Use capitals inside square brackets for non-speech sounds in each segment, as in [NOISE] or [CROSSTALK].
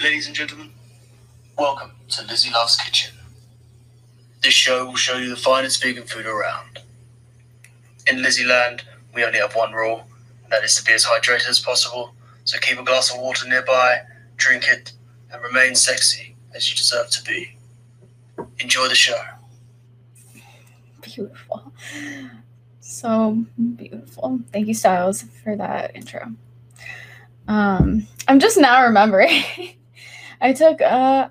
Ladies and gentlemen, welcome to Lizzie Love's Kitchen. This show will show you the finest vegan food around. In Lizzie Land, we only have one rule, and that is to be as hydrated as possible. So keep a glass of water nearby, drink it, and remain sexy as you deserve to be. Enjoy the show. Beautiful. So beautiful. Thank you, Styles, for that intro. Um, I'm just now remembering. [LAUGHS] I took uh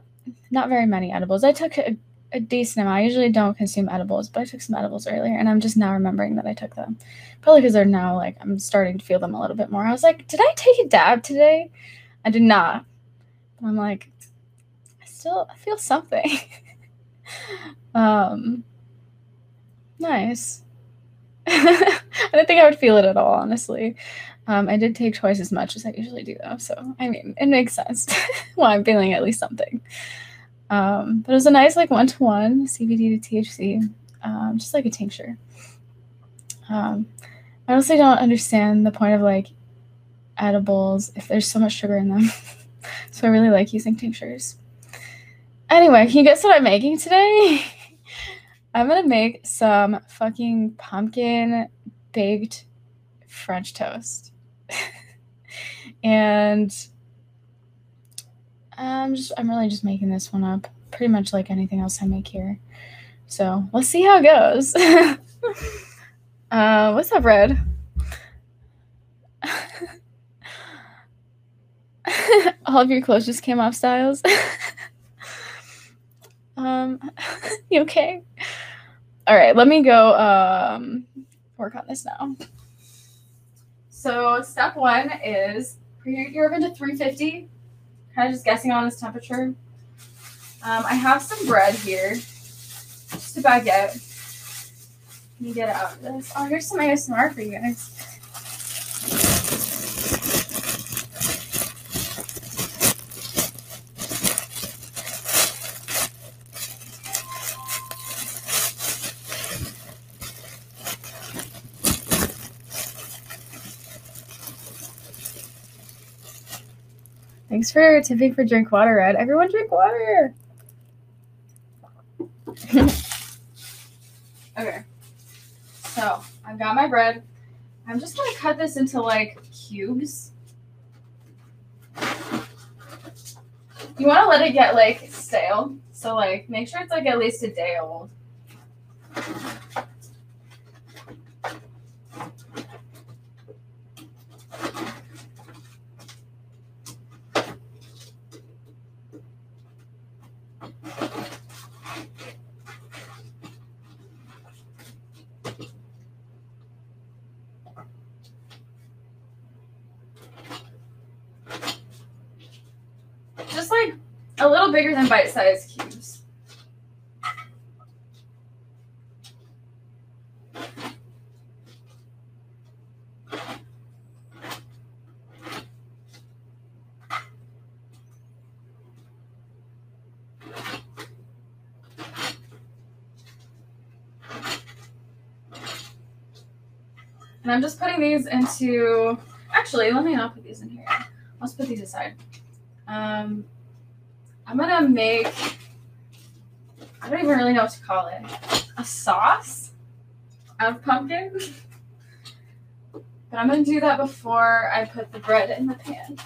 not very many edibles. I took a, a decent amount. I usually don't consume edibles, but I took some edibles earlier, and I'm just now remembering that I took them. Probably because they're now like I'm starting to feel them a little bit more. I was like, did I take a dab today? I did not. But I'm like, I still feel something. [LAUGHS] um, nice. [LAUGHS] I didn't think I would feel it at all, honestly. Um, I did take twice as much as I usually do, though. So, I mean, it makes sense [LAUGHS] why I'm feeling at least something. Um, but it was a nice, like, one to one CBD to THC, um, just like a tincture. Um, I honestly don't understand the point of like edibles if there's so much sugar in them. [LAUGHS] so, I really like using tinctures. Anyway, can you guess what I'm making today? [LAUGHS] I'm gonna make some fucking pumpkin baked French toast. And I'm just I'm really just making this one up. Pretty much like anything else I make here. So let's see how it goes. [LAUGHS] uh, what's up, Red? [LAUGHS] All of your clothes just came off, Styles. [LAUGHS] um, you okay? All right, let me go um, work on this now. So step one is preheat your oven to 350. Kind of just guessing on its temperature. Um, I have some bread here, just a baguette. Let me get it out of this. Oh, here's some ASMR for you guys. Thanks for tipping for drink water, Red. Everyone drink water. [LAUGHS] okay. So I've got my bread. I'm just gonna cut this into like cubes. You want to let it get like stale. So like make sure it's like at least a day old. Just like a [LAUGHS] bite-sized cubes. And I'm just putting these into, actually, let me not put these in here. Let's put these aside. Um, I'm gonna make, I don't even really know what to call it, a sauce out of pumpkin. But I'm gonna do that before I put the bread in the pan.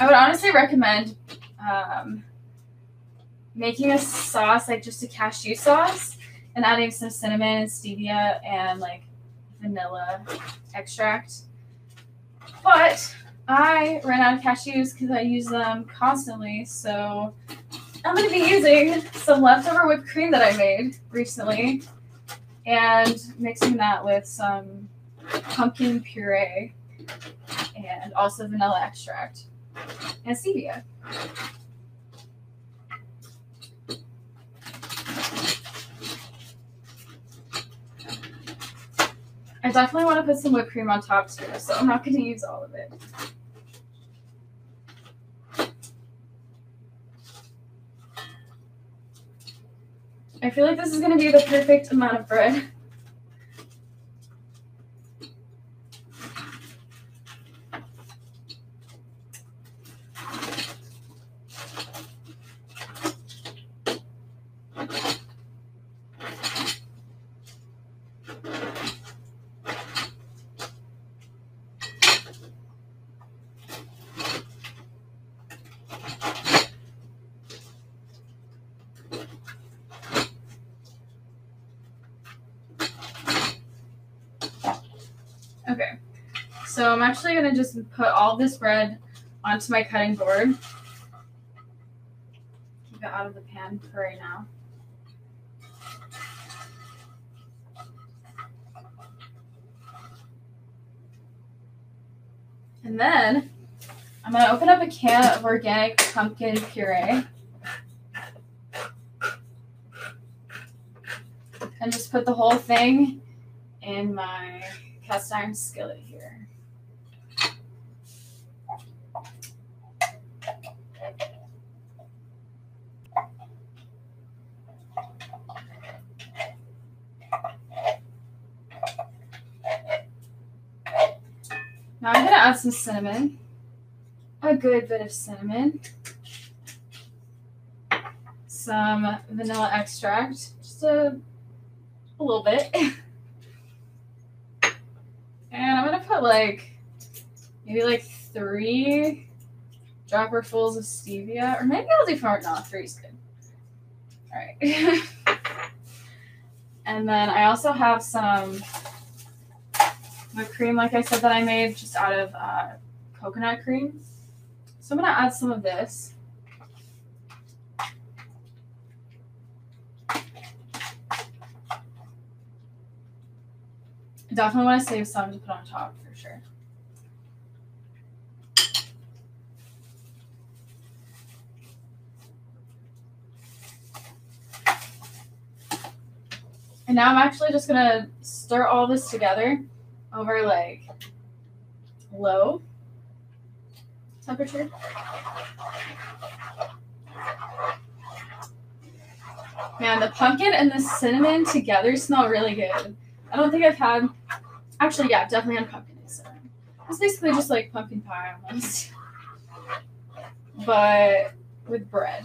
I would honestly recommend um, making a sauce, like just a cashew sauce, and adding some cinnamon and stevia and like vanilla extract. But I ran out of cashews because I use them constantly, so I'm going to be using some leftover whipped cream that I made recently and mixing that with some pumpkin puree and also vanilla extract and stevia. I definitely want to put some whipped cream on top too, so I'm not going to use all of it. I feel like this is going to be the perfect amount of bread. [LAUGHS] Okay. So I'm actually gonna just put all this bread onto my cutting board. Keep it out of the pan for right now. And then I'm gonna open up a can of organic pumpkin puree. And just put the whole thing in my cast iron skillet here. Now I'm gonna add some cinnamon, a good bit of cinnamon, some vanilla extract, just a, a little bit. [LAUGHS] And I'm gonna put like maybe like three dropperfuls of stevia, or maybe I'll do four. No, three's good. All right. [LAUGHS] and then I also have some whipped cream, like I said, that I made just out of uh, coconut cream. So I'm gonna add some of this. Definitely want to save some to put on top for sure. And now I'm actually just gonna stir all this together over like low temperature. Man, the pumpkin and the cinnamon together smell really good. I don't think I've had. Actually, yeah, definitely had pumpkin and cinnamon. It's basically just like pumpkin pie almost, but with bread.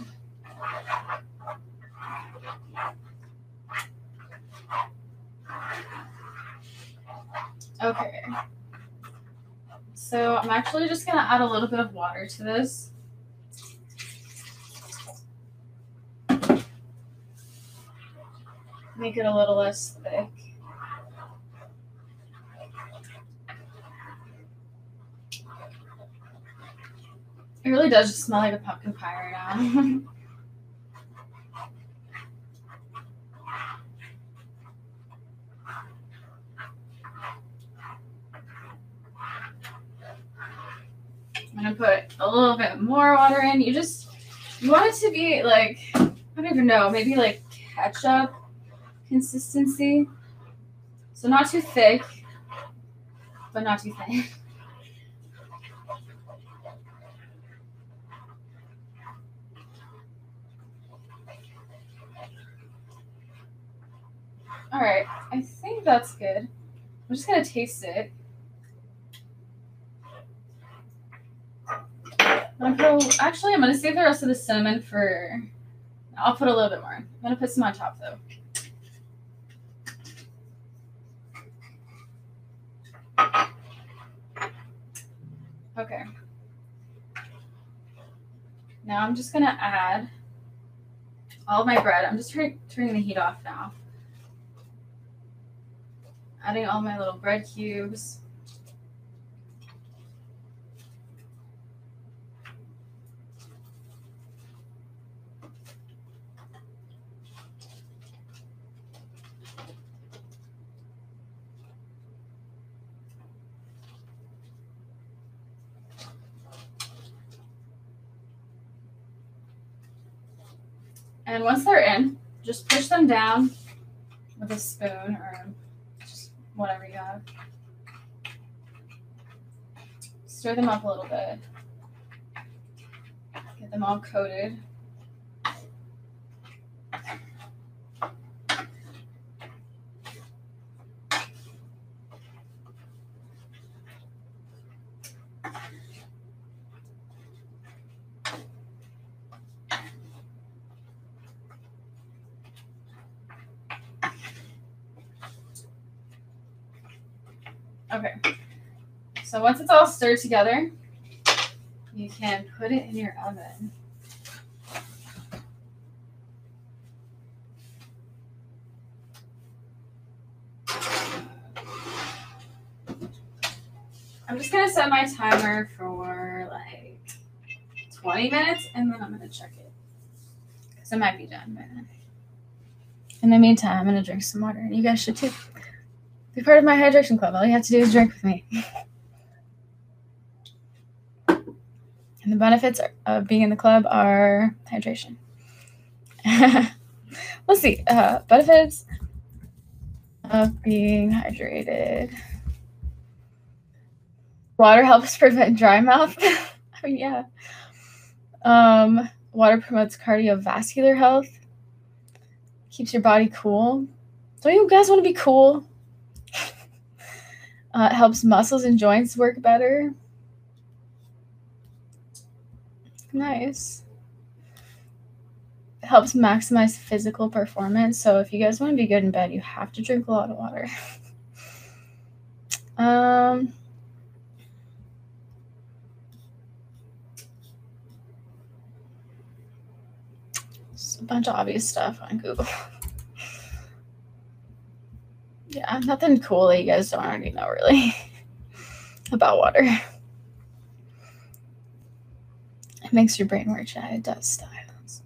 Okay. So I'm actually just gonna add a little bit of water to this. Make it a little less thick. It really does just smell like a pumpkin pie right now. [LAUGHS] gonna put a little bit more water in. You just you want it to be like I don't even know, maybe like ketchup consistency. So not too thick, but not too thin. [LAUGHS] All right, I think that's good. I'm just gonna taste it. Gonna actually, I'm gonna save the rest of the cinnamon for. I'll put a little bit more. I'm gonna put some on top though. Okay. Now I'm just gonna add all my bread. I'm just turning the heat off now. Adding all my little bread cubes. Once they're in, just push them down with a spoon or just whatever you have. Stir them up a little bit. Get them all coated. Okay. So once it's all stirred together, you can put it in your oven. I'm just gonna set my timer for like 20 minutes and then I'm gonna check it. Because I might be done by then. In the meantime, I'm gonna drink some water and you guys should too. Be part of my hydration club. All you have to do is drink with me. And the benefits of being in the club are hydration. [LAUGHS] Let's see. Uh, benefits of being hydrated. Water helps [LAUGHS] prevent dry mouth. I [LAUGHS] mean, yeah. Um, water promotes cardiovascular health. Keeps your body cool. Don't you guys want to be cool? Uh, helps muscles and joints work better. Nice. Helps maximize physical performance. So if you guys want to be good in bed, you have to drink a lot of water. [LAUGHS] um a bunch of obvious stuff on Google. [LAUGHS] yeah, nothing cool that you guys don't already know really [LAUGHS] about water. It makes your brain work. It does. Styles.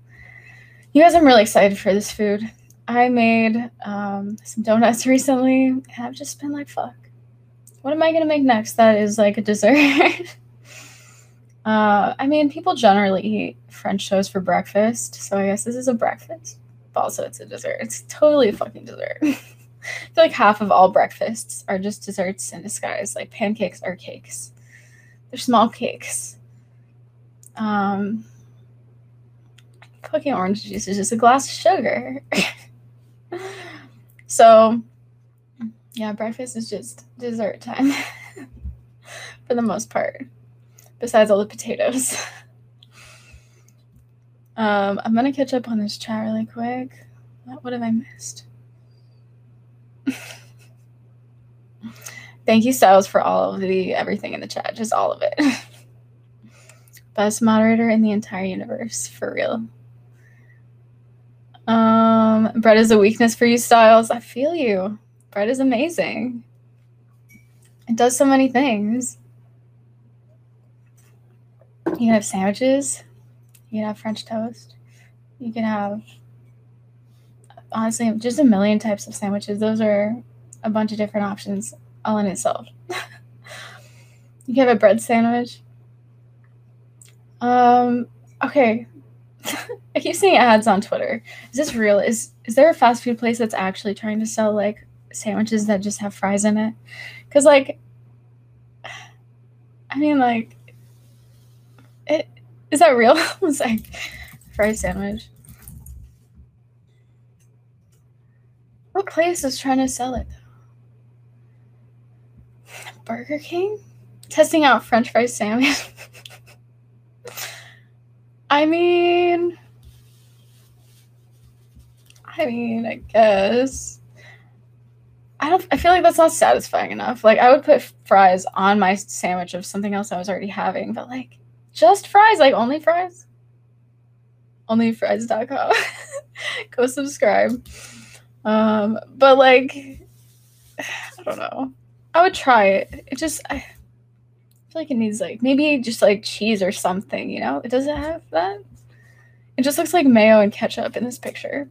You guys, I'm really excited for this food. I made um, some donuts [LAUGHS] recently, and I've just been like, fuck. What am I gonna make next that is like a dessert? [LAUGHS] uh, I mean, people generally eat French toast for breakfast, so I guess this is a breakfast. But also, it's a dessert. It's totally a fucking dessert. I [LAUGHS] feel like half of all breakfasts are just desserts in disguise. Like pancakes are cakes. They're small cakes. Um, fucking orange juice is just a glass of sugar. [LAUGHS] so, yeah, breakfast is just dessert time [LAUGHS] for the most part, besides all the potatoes. um, I'm gonna catch up on this chat really quick. What, what have I missed? Thank you, Styles, for all of the everything in the chat, just all of it. [LAUGHS] Best moderator in the entire universe, for real. Um, bread is a weakness for you, Styles. I feel you. Bread is amazing. It does so many things. You can have sandwiches. You can have French toast. You can have, honestly, just a million types of sandwiches. Those are a bunch of different options all in itself. [LAUGHS] you can have a bread sandwich. Um, okay. [LAUGHS] I keep seeing ads on Twitter. Is this real? Is is there a fast food place that's actually trying to sell like sandwiches that just have fries in it? Cuz like [SIGHS] I mean like it is that real? [LAUGHS] it's like fry sandwich. What place is trying to sell it though? Burger King? Testing out French fries sandwich. [LAUGHS] I mean, I mean, I guess. I don't. I feel like that's not satisfying enough. Like I would put fries on my sandwich of something else I was already having, but like just fries, like only fries. Onlyfries.com. [LAUGHS] Go subscribe. Um, but like, [SIGHS] I don't know. I would try it. It just. I, feel like it needs like maybe just like cheese or something, you know? It doesn't have that. It just looks like mayo and ketchup in this picture.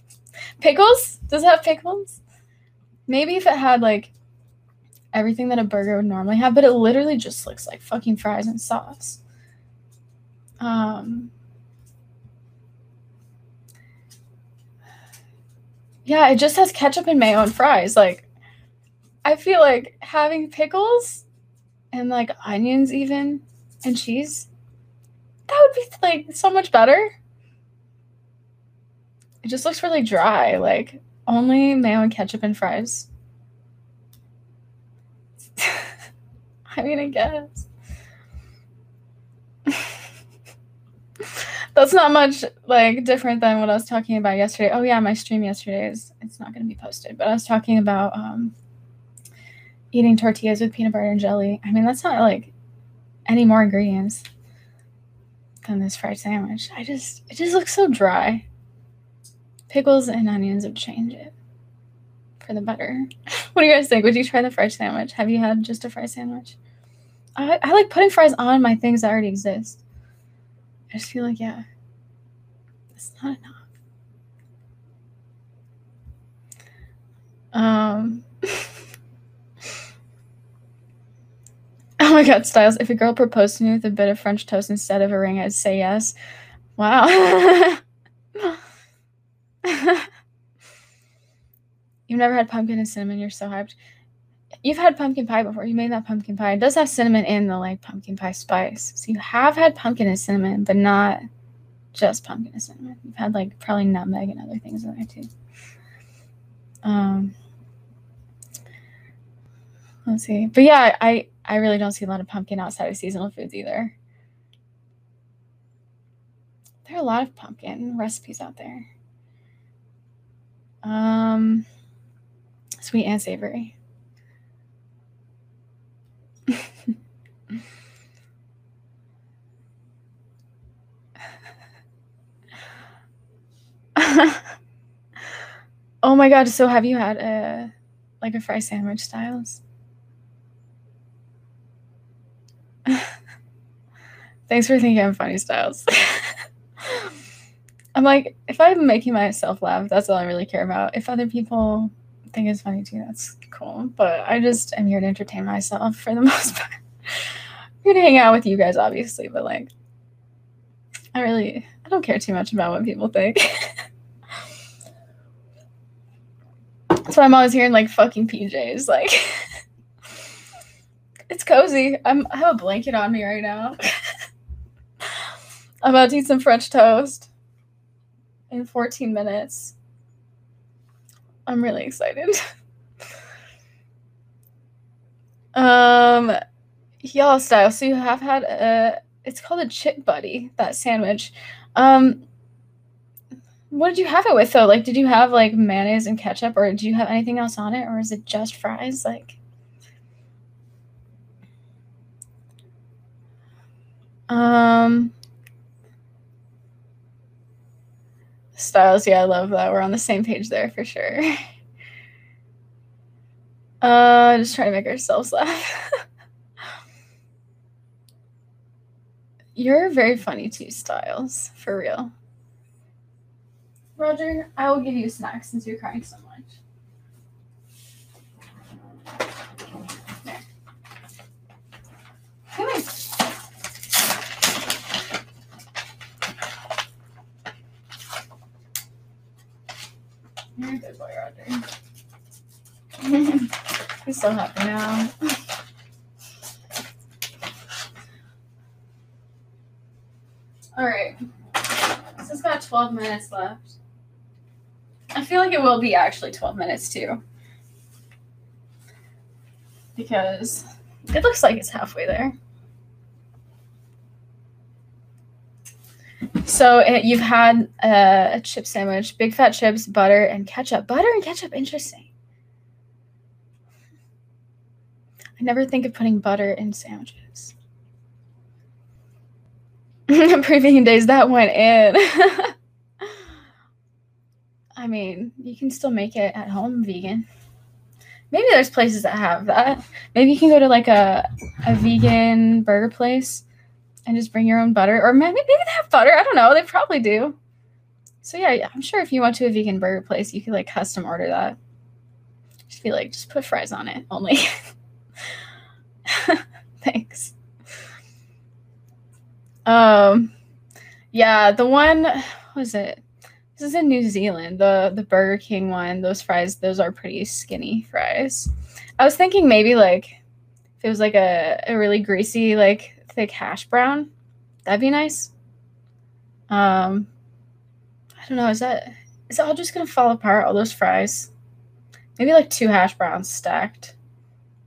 [LAUGHS] pickles? Does it have pickles? Maybe if it had like everything that a burger would normally have, but it literally just looks like fucking fries and sauce. Um Yeah, it just has ketchup and mayo and fries. Like I feel like having pickles and like onions even and cheese that would be like so much better it just looks really dry like only mayo and ketchup and fries [LAUGHS] i mean i guess [LAUGHS] that's not much like different than what i was talking about yesterday oh yeah my stream yesterday is it's not going to be posted but i was talking about um eating tortillas with peanut butter and jelly. I mean, that's not like any more ingredients than this fried sandwich. I just, it just looks so dry. Pickles and onions would change it for the better. [LAUGHS] what do you guys think? Would you try the fried sandwich? Have you had just a fried sandwich? I, I like putting fries on my things that already exist. I just feel like yeah, it's not enough. Um. [LAUGHS] oh my God, Styles! If a girl proposed to me with a bit of French toast instead of a ring, I'd say yes. Wow. [LAUGHS] You've never had pumpkin and cinnamon. You're so hyped. You've had pumpkin pie before. You made that pumpkin pie. It does have cinnamon in the like pumpkin pie spice. So you have had pumpkin and cinnamon, but not just pumpkin and cinnamon. You've had like probably nutmeg and other things in there too. Um, let's see. But yeah, I I really don't see a lot of pumpkin outside of seasonal foods either. There are a lot of pumpkin recipes out there. Um, sweet and savory. Oh my god, so have you had a like a fry sandwich styles? [LAUGHS] Thanks for thinking I'm funny styles. [LAUGHS] I'm like, if I'm making myself laugh, that's all I really care about. If other people think it's funny too, that's cool. But I just am here to entertain myself for the [LAUGHS] most part. I'm here to hang out with you guys, obviously, but like, I really, I don't care too much about what people think. that's why I'm always hearing like fucking PJs. Like, [LAUGHS] it's cozy. I'm, I have a blanket on me right now. [LAUGHS] I'm about to eat some French toast in 14 minutes. I'm really excited. [LAUGHS] um, y'all style. So you have had a. It's called a chip butty. That sandwich. Um, what did you have it with though? Like, did you have like mayonnaise and ketchup, or do you have anything else on it, or is it just fries? Like, um, Styles, yeah, I love that. We're on the same page there for sure. [LAUGHS] Uh, just trying to make ourselves laugh. [LAUGHS] You're very funny too, Styles, for real. Roger, I will give you a snack since you're crying so much. Come here. You're a good boy, Roger. [LAUGHS] He's so happy now. [LAUGHS] All right. This has got 12 minutes left. I feel like it will be actually 12 minutes too. Because it looks like it's halfway there. So it, you've had uh, a chip sandwich, big fat chips, butter, and ketchup. Butter and ketchup, interesting. I never think of putting butter in sandwiches. [LAUGHS] Pre-vegan days that went in. [LAUGHS] I mean, you can still make it at home vegan. Maybe there's places that have that. Maybe you can go to like a a vegan burger place and just bring your own butter, or maybe maybe they have butter. I don't know. They probably do. So yeah, I'm sure if you went to a vegan burger place, you could like custom order that. Just be like, just put fries on it only. [LAUGHS] Thanks. Um, yeah, the one was it? This is in New Zealand. The the Burger King one. Those fries, those are pretty skinny fries. I was thinking maybe like if it was like a, a really greasy like thick hash brown. That'd be nice. Um, I don't know. Is that is it all just gonna fall apart? All those fries? Maybe like two hash browns stacked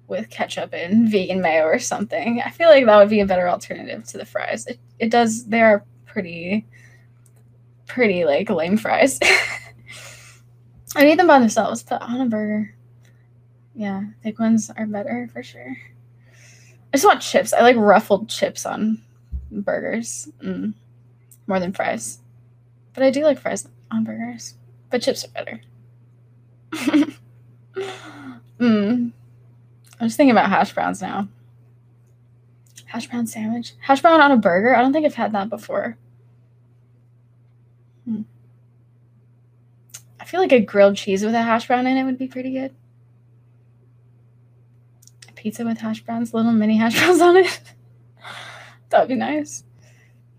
with ketchup and [LAUGHS] vegan mayo or something. I feel like that would be a better alternative to the fries. It it does. They are pretty pretty like lame fries. [LAUGHS] I eat them by themselves, but on a burger, yeah, thick ones are better for sure. I just want chips. I like ruffled chips on burgers mm, more than fries. But I do like fries on burgers. But chips are better. [LAUGHS] mm. I'm just thinking about hash browns now. Hash brown sandwich. Hash brown on a burger? I don't think I've had that before. Hmm. I feel like a grilled cheese with a hash brown in it would be pretty good. A pizza with hash browns, little mini hash [LAUGHS] browns on it. That'd be nice.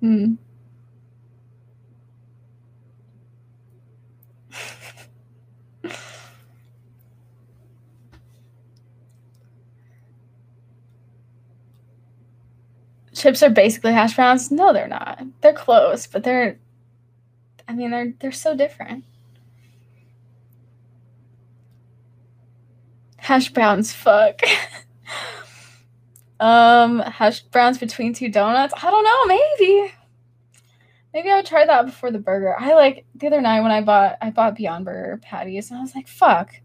Hmm. [LAUGHS] chips are basically hash browns. No, they're not. They're close, but they're I mean they're they're so different. Hash browns fuck. [LAUGHS] um hash browns between two donuts. I don't know, maybe. Maybe I would try that before the burger. I like the other night when I bought I bought Beyond Burger patties and I was like, fuck.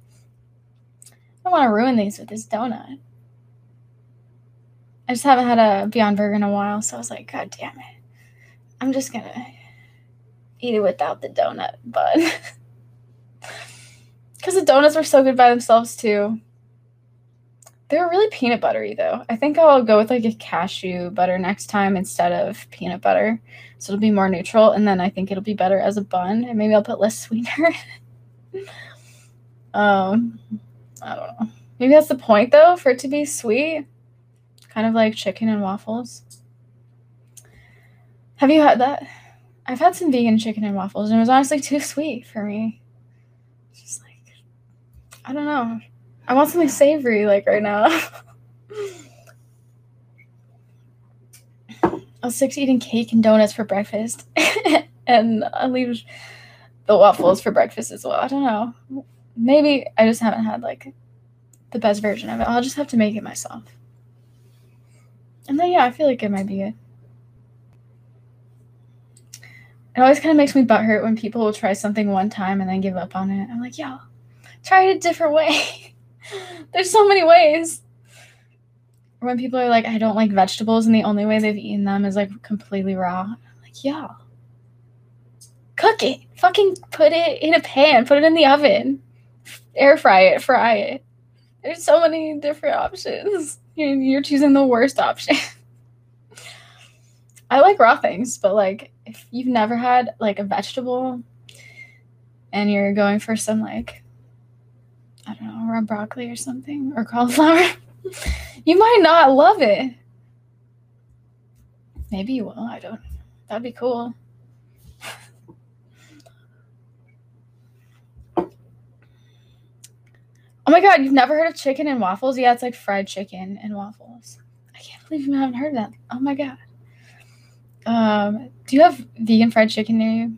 I don't want to ruin these with this donut. I just haven't had a Beyond Burger in a while, so I was like, God damn it. I'm just gonna eat it without the donut bun. [LAUGHS] Because the donuts were so good by themselves too. They were really peanut buttery though. I think I'll go with like a cashew butter next time instead of peanut butter. So it'll be more neutral and then I think it'll be better as a bun and maybe I'll put less sweetener. [LAUGHS] um I don't know. Maybe that's the point though, for it to be sweet. Kind of like chicken and waffles. Have you had that? I've had some vegan chicken and waffles, and it was honestly too sweet for me. Just like, I don't know. I want something savory, like right now. [LAUGHS] I was sick to eating cake and donuts for breakfast, [LAUGHS] and I leave the waffles for breakfast as well. I don't know. Maybe I just haven't had like the best version of it. I'll just have to make it myself. And then yeah, I feel like it might be good. It always kind of makes me butthurt when people will try something one time and then give up on it. I'm like, yo, try it a different way. [LAUGHS] [LAUGHS] There's so many ways. When people are like, I don't like vegetables and the only way they've eaten them is like completely raw. I'm like, yeah. cook it. Fucking put it in a pan, put it in the oven, air fry it, fry it. There's so many different options. You're choosing the worst option. [LAUGHS] I like raw things, but like if you've never had like a vegetable and you're going for some like I don't know, raw broccoli or something or cauliflower, [LAUGHS] you might not love it. Maybe you will. I don't. That'd be cool. Oh my god, you've never heard of chicken and waffles? Yeah, it's like fried chicken and waffles. I can't believe you haven't heard of that. Oh my god. Um, do you have vegan fried chicken near you?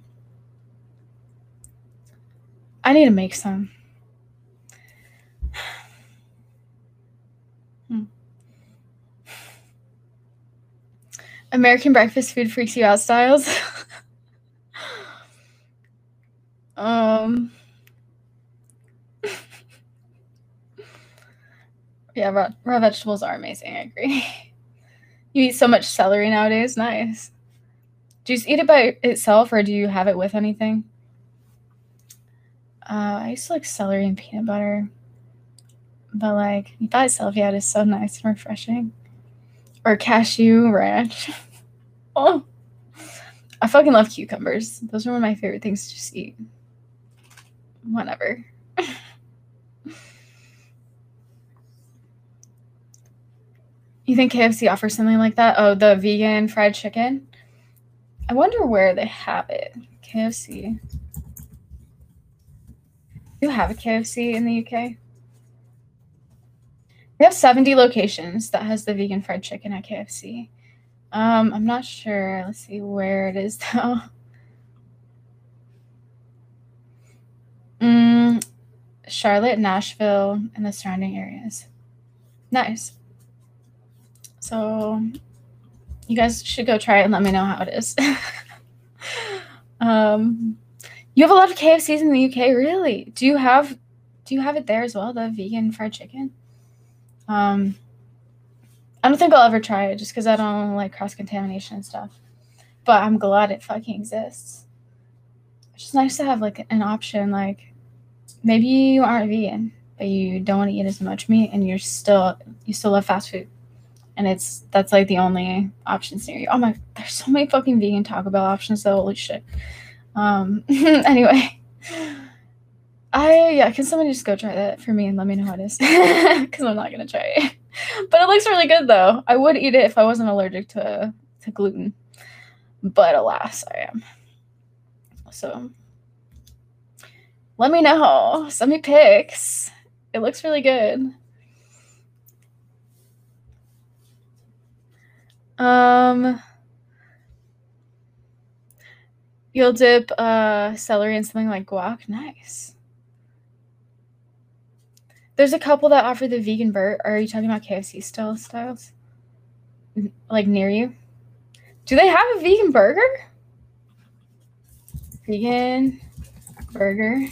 I need to make some. Hmm. American breakfast food freaks you out styles. [LAUGHS] um [LAUGHS] Yeah, raw, raw vegetables are amazing. I agree. [LAUGHS] you eat so much celery nowadays. Nice. Do you just eat it by itself or do you have it with anything? Uh, I used to like celery and peanut butter. But like by itself, yeah, it is so nice and refreshing. Or cashew ranch. [LAUGHS] oh. I fucking love cucumbers. Those are one of my favorite things to just eat. Whenever. [LAUGHS] You think KFC offers something like that? Oh, the vegan fried chicken? I wonder where they have it. KFC. You have a KFC in the UK? We have 70 locations that has the vegan fried chicken at KFC. Um, I'm not sure. Let's see where it is [LAUGHS] though. Mm, Charlotte, Nashville, and the surrounding areas. Nice. So you guys should go try it and let me know how it is. [LAUGHS] um, you have a lot of KFCs in the UK, really? Do you have do you have it there as well, the vegan fried chicken? Um, I don't think I'll ever try it just because I don't like cross contamination and stuff. But I'm glad it fucking exists. It's just nice to have like an option. Like maybe you aren't vegan, but you don't want to eat as much meat, and you're still you still love fast food and it's that's like the only options near you. Oh my, there's so many fucking vegan Taco Bell options though. Holy shit. Um. [LAUGHS] anyway, I yeah, can someone just go try that for me and let me know how it is? [LAUGHS] Because I'm not gonna try it. [LAUGHS] But it looks really good though. I would eat it if I wasn't allergic to to gluten, but alas, I am. So let me know. Send me pics. It looks really good. Um, you'll dip uh, celery in something like guac. Nice. There's a couple that offer the vegan burger. Are you talking about KFC style styles? Like near you? Do they have a vegan burger? Vegan burger.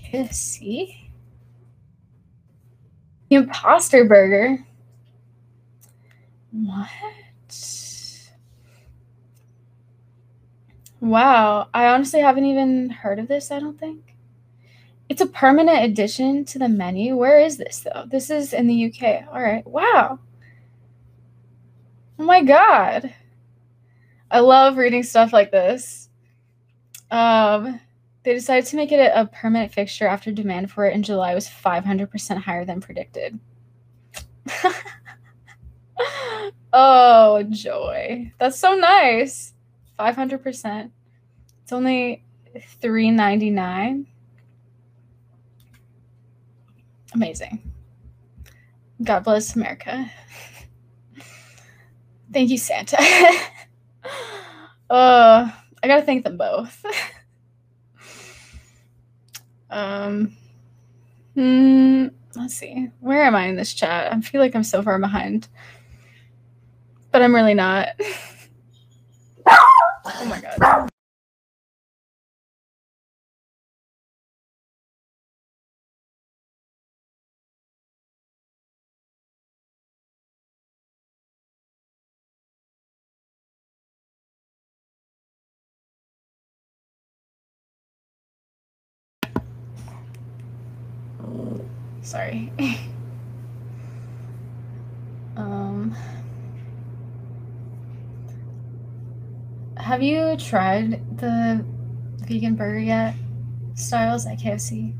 KFC? The imposter burger. What? Wow, I honestly haven't even heard of this, I don't think. It's a permanent addition to the menu. Where is this though? This is in the UK. All right. Wow. Oh my god. I love reading stuff like this. Um they decided to make it a, a permanent fixture after demand for it in July was 500% higher than predicted. [LAUGHS] oh, joy. That's so nice. 500%. It's only 3.99. Amazing. God bless America. Thank you, Santa. [LAUGHS] uh, I gotta thank them both. [LAUGHS] um, hmm, let's see. Where am I in this chat? I feel like I'm so far behind, but I'm really not. [LAUGHS] oh my god. Sorry. [LAUGHS] um, have you tried the vegan burger yet? Styles at KFC?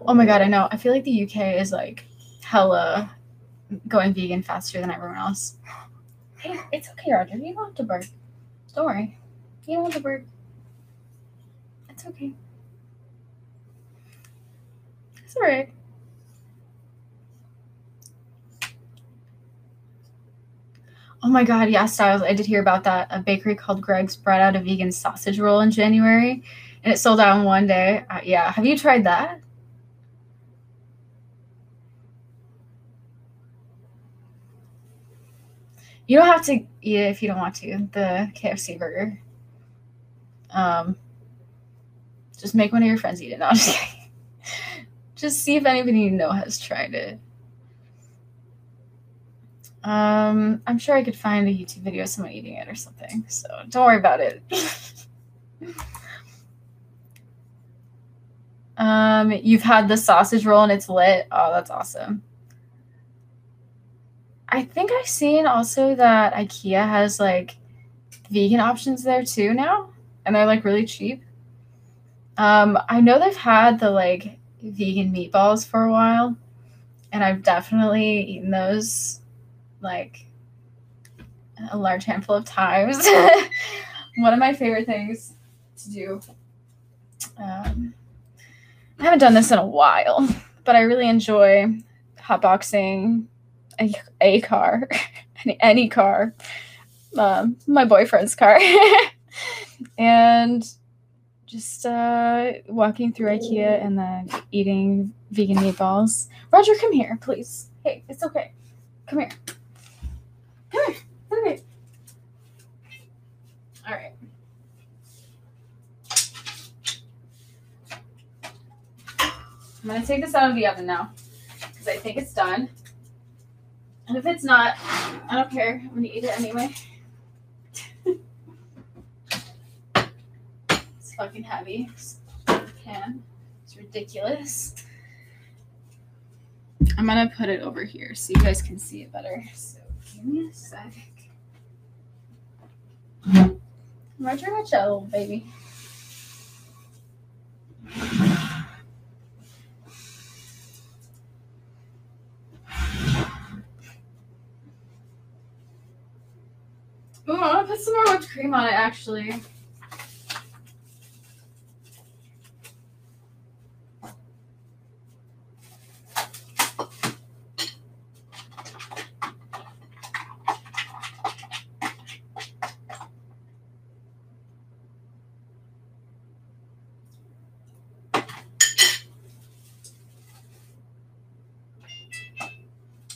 Oh my god, I know. I feel like the UK is like hella going vegan faster than everyone else. Hey, it's okay, Roger. You don't have to burp. Don't worry. You don't have to burp. It's okay. All right. Oh my god, yeah, Styles. I did hear about that. A bakery called Greggs brought out a vegan sausage roll in January and it sold out in one day. Uh, yeah, have you tried that? You don't have to eat it if you don't want to. The KFC burger. Um, just make one of your friends eat it. No, I'm just [LAUGHS] kidding. Just see if anybody you know has tried it. Um, I'm sure I could find a YouTube video of someone eating it or something. So don't worry about it. [LAUGHS] um, you've had the sausage roll and it's lit. Oh, that's awesome. I think I've seen also that IKEA has like vegan options there too now, and they're like really cheap. Um, I know they've had the like vegan meatballs for a while, and I've definitely eaten those like a large handful of times. [LAUGHS] One of my favorite things to do. Um, I haven't done this in a while, but I really enjoy hotboxing a, a car, [LAUGHS] any, any car, um, my boyfriend's car, [LAUGHS] and just uh, walking through IKEA and then eating vegan meatballs. Roger, come here, please. Hey, it's okay. Come here. Come here. Come here. All right. I'm gonna take this out of the oven now because I think it's done. And if it's not, I don't care. I'm gonna eat it anyway. Fucking heavy. Pan. It's ridiculous. I'm gonna put it over here so you guys can see it better. So give me a sec. Roger, watch out, little baby. Ooh, I want to put some more whipped cream on it, actually.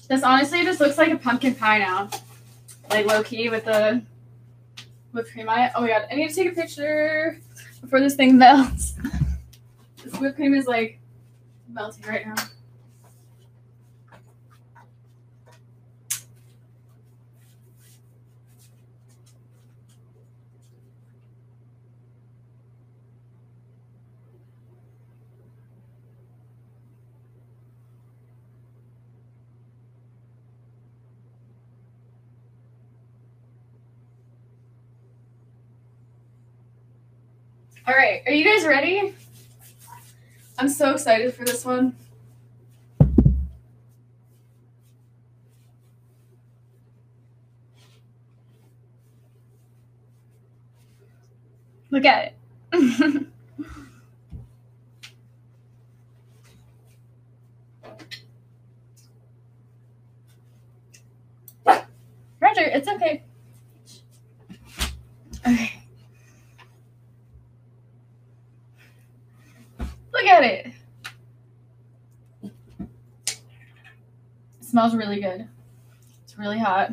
This honestly just looks like a pumpkin pie now. Like low key with the whipped cream on it. Oh my god, I need to take a picture before this thing melts. [LAUGHS] This whipped cream is like melting right now. All right, are you guys ready? I'm so excited for this one. Look at it. [LAUGHS] Roger, it's okay. Okay. Look at it. It smells really good. It's really hot.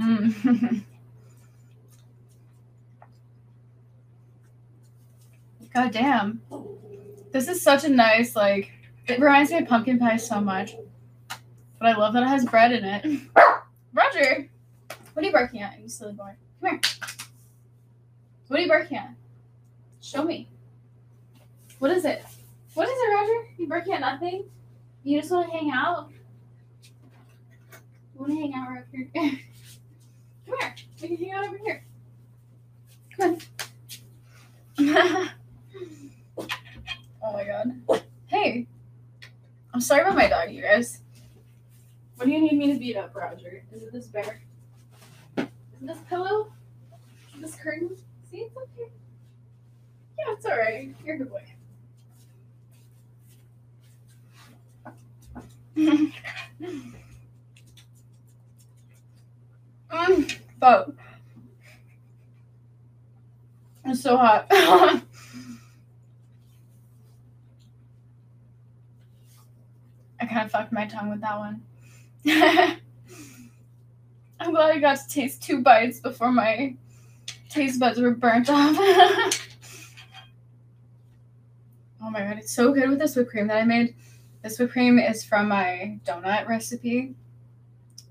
Mm. [LAUGHS] God damn. This is such a nice, like, it reminds me of pumpkin pie so much. But I love that it has bread in it. [COUGHS] Roger! What are you barking at, you silly boy? Come here. What are you barking at? Show me. What is it? What is it, Roger? You barking at nothing? You just want to hang out? You want to hang out right here? [LAUGHS] Come here. We can hang out over here. Come on. [LAUGHS] Oh my god. Hey. I'm sorry about my dog, you guys. What do you need me to beat up, Roger? Is it this bear? Is it this pillow? Is this curtain? See, it's okay. Yeah, it's alright. You're a good boy. [LAUGHS] mm, but it's so hot. [LAUGHS] I kind of fucked my tongue with that one. [LAUGHS] I'm glad I got to taste two bites before my taste buds were burnt off. [LAUGHS] oh my god, it's so good with this whipped cream that I made. This whipped cream is from my donut recipe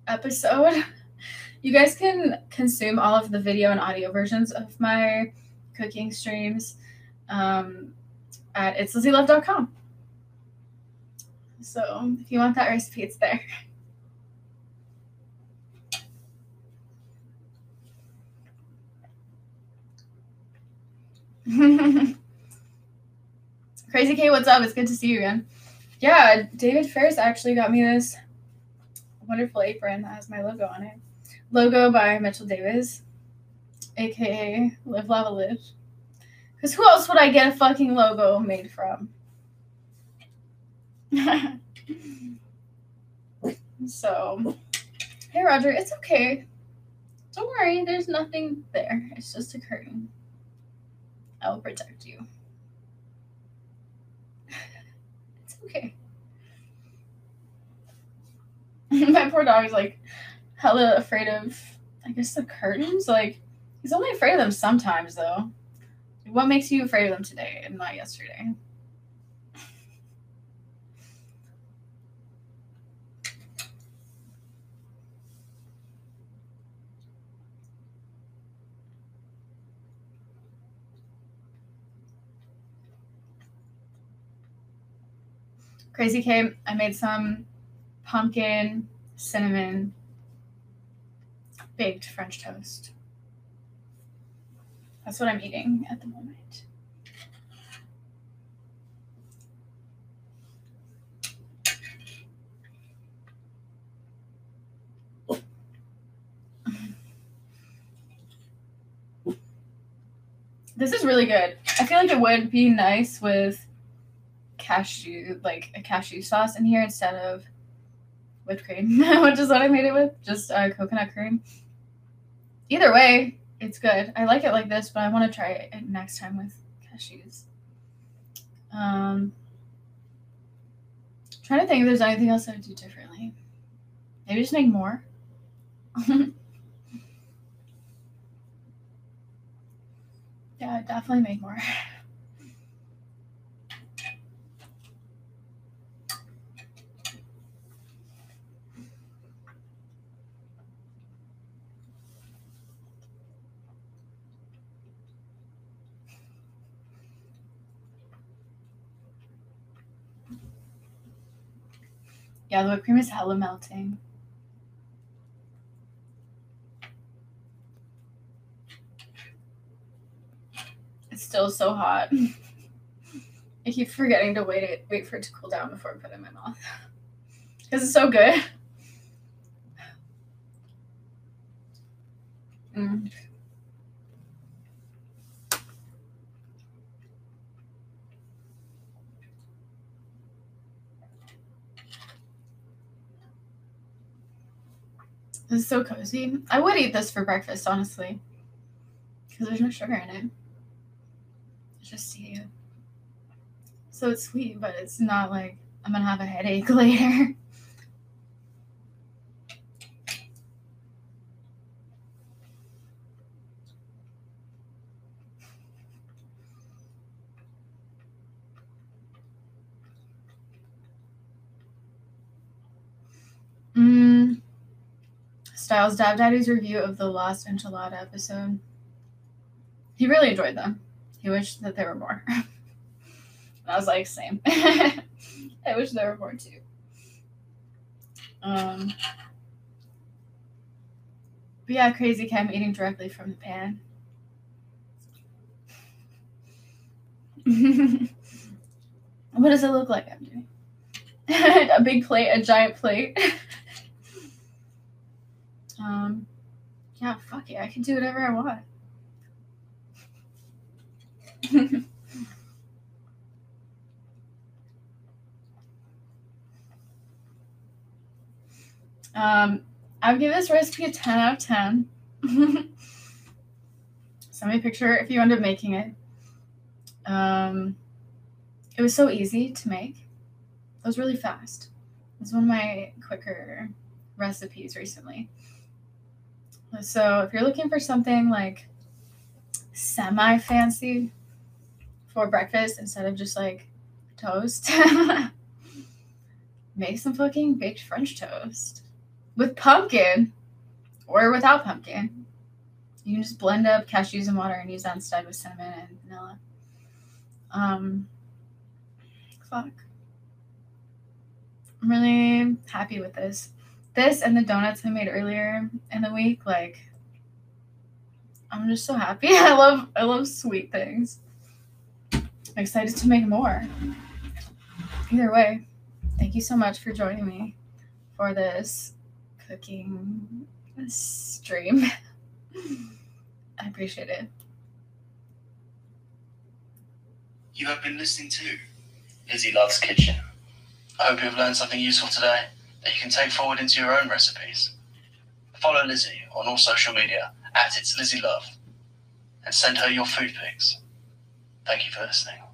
episode. [LAUGHS] You guys can consume all of the video and audio versions of my cooking streams um, at itslizzielove.com. So if you want that recipe, it's there. [LAUGHS] Crazy K, what's up? It's good to see you again. Yeah, David Ferris actually got me this wonderful apron that has my logo on it. Logo by Mitchell Davis, aka Live Lava Live. Because who else would I get a fucking logo made from? [LAUGHS] so, hey Roger, it's okay. Don't worry, there's nothing there. It's just a curtain. I will protect you. [LAUGHS] It's okay. [LAUGHS] My poor dog is like hella afraid of, I guess, the curtains. Like, he's only afraid of them sometimes, though. What makes you afraid of them today and not yesterday? Crazy K, I made some pumpkin, cinnamon, baked French toast. That's what I'm eating at the moment. This is really good. I feel like it would be nice with cashew, like a cashew sauce in here instead of whipped cream, [LAUGHS] which is what I made it with, just uh, coconut cream. Either way, it's good. I like it like this, but I want to try it next time with cashews. Um, trying to think if there's anything else I would do differently. Maybe just make more. [LAUGHS] Yeah, definitely make more. [LAUGHS] Yeah, the whipped cream is hella melting. It's still so hot. [LAUGHS] I keep forgetting to wait it, wait for it to cool down before I put it in my mouth. [LAUGHS] Because it's so good. [LAUGHS] Mm. Is so cozy. I would eat this for breakfast, honestly. Because there's no sugar in it. It's just stevia. So it's sweet, but it's not like I'm gonna have a headache [LAUGHS] later. Mm. Styles Dab Daddy's review of the Lost Enchilada episode. He really enjoyed them. He wished that there were more. [LAUGHS] and I was like, same. [LAUGHS] I wish there were more too. Um, but yeah, Crazy Cam eating directly from the pan. [LAUGHS] what does it look like I'm doing? a big plate, a giant plate. Um, yeah, fuck it. I can do whatever I want. [LAUGHS] um, I would give this recipe a 10 out of 10. [LAUGHS] Send me a picture if you end up making it. Um, it was so easy to make. It was really fast. It was one of my quicker recipes recently. So if you're looking for something like semi fancy for breakfast instead of just like toast, [LAUGHS] make some fucking baked French toast with pumpkin or without pumpkin. You can just blend up cashews and water and use that instead with cinnamon and vanilla. Um, fuck. I'm really happy with this. This and the donuts I made earlier in the week, like I'm just so happy. [LAUGHS] I love I love sweet things. I'm excited to make more. Either way, thank you so much for joining me for this cooking stream. [LAUGHS] I appreciate it. You have been listening to Lizzie Love's Kitchen. I hope you have learned something useful today that you can take forward into your own recipes. Follow Lizzie on all social media at It's Lizzie Love and send her your food pics. Thank you for listening.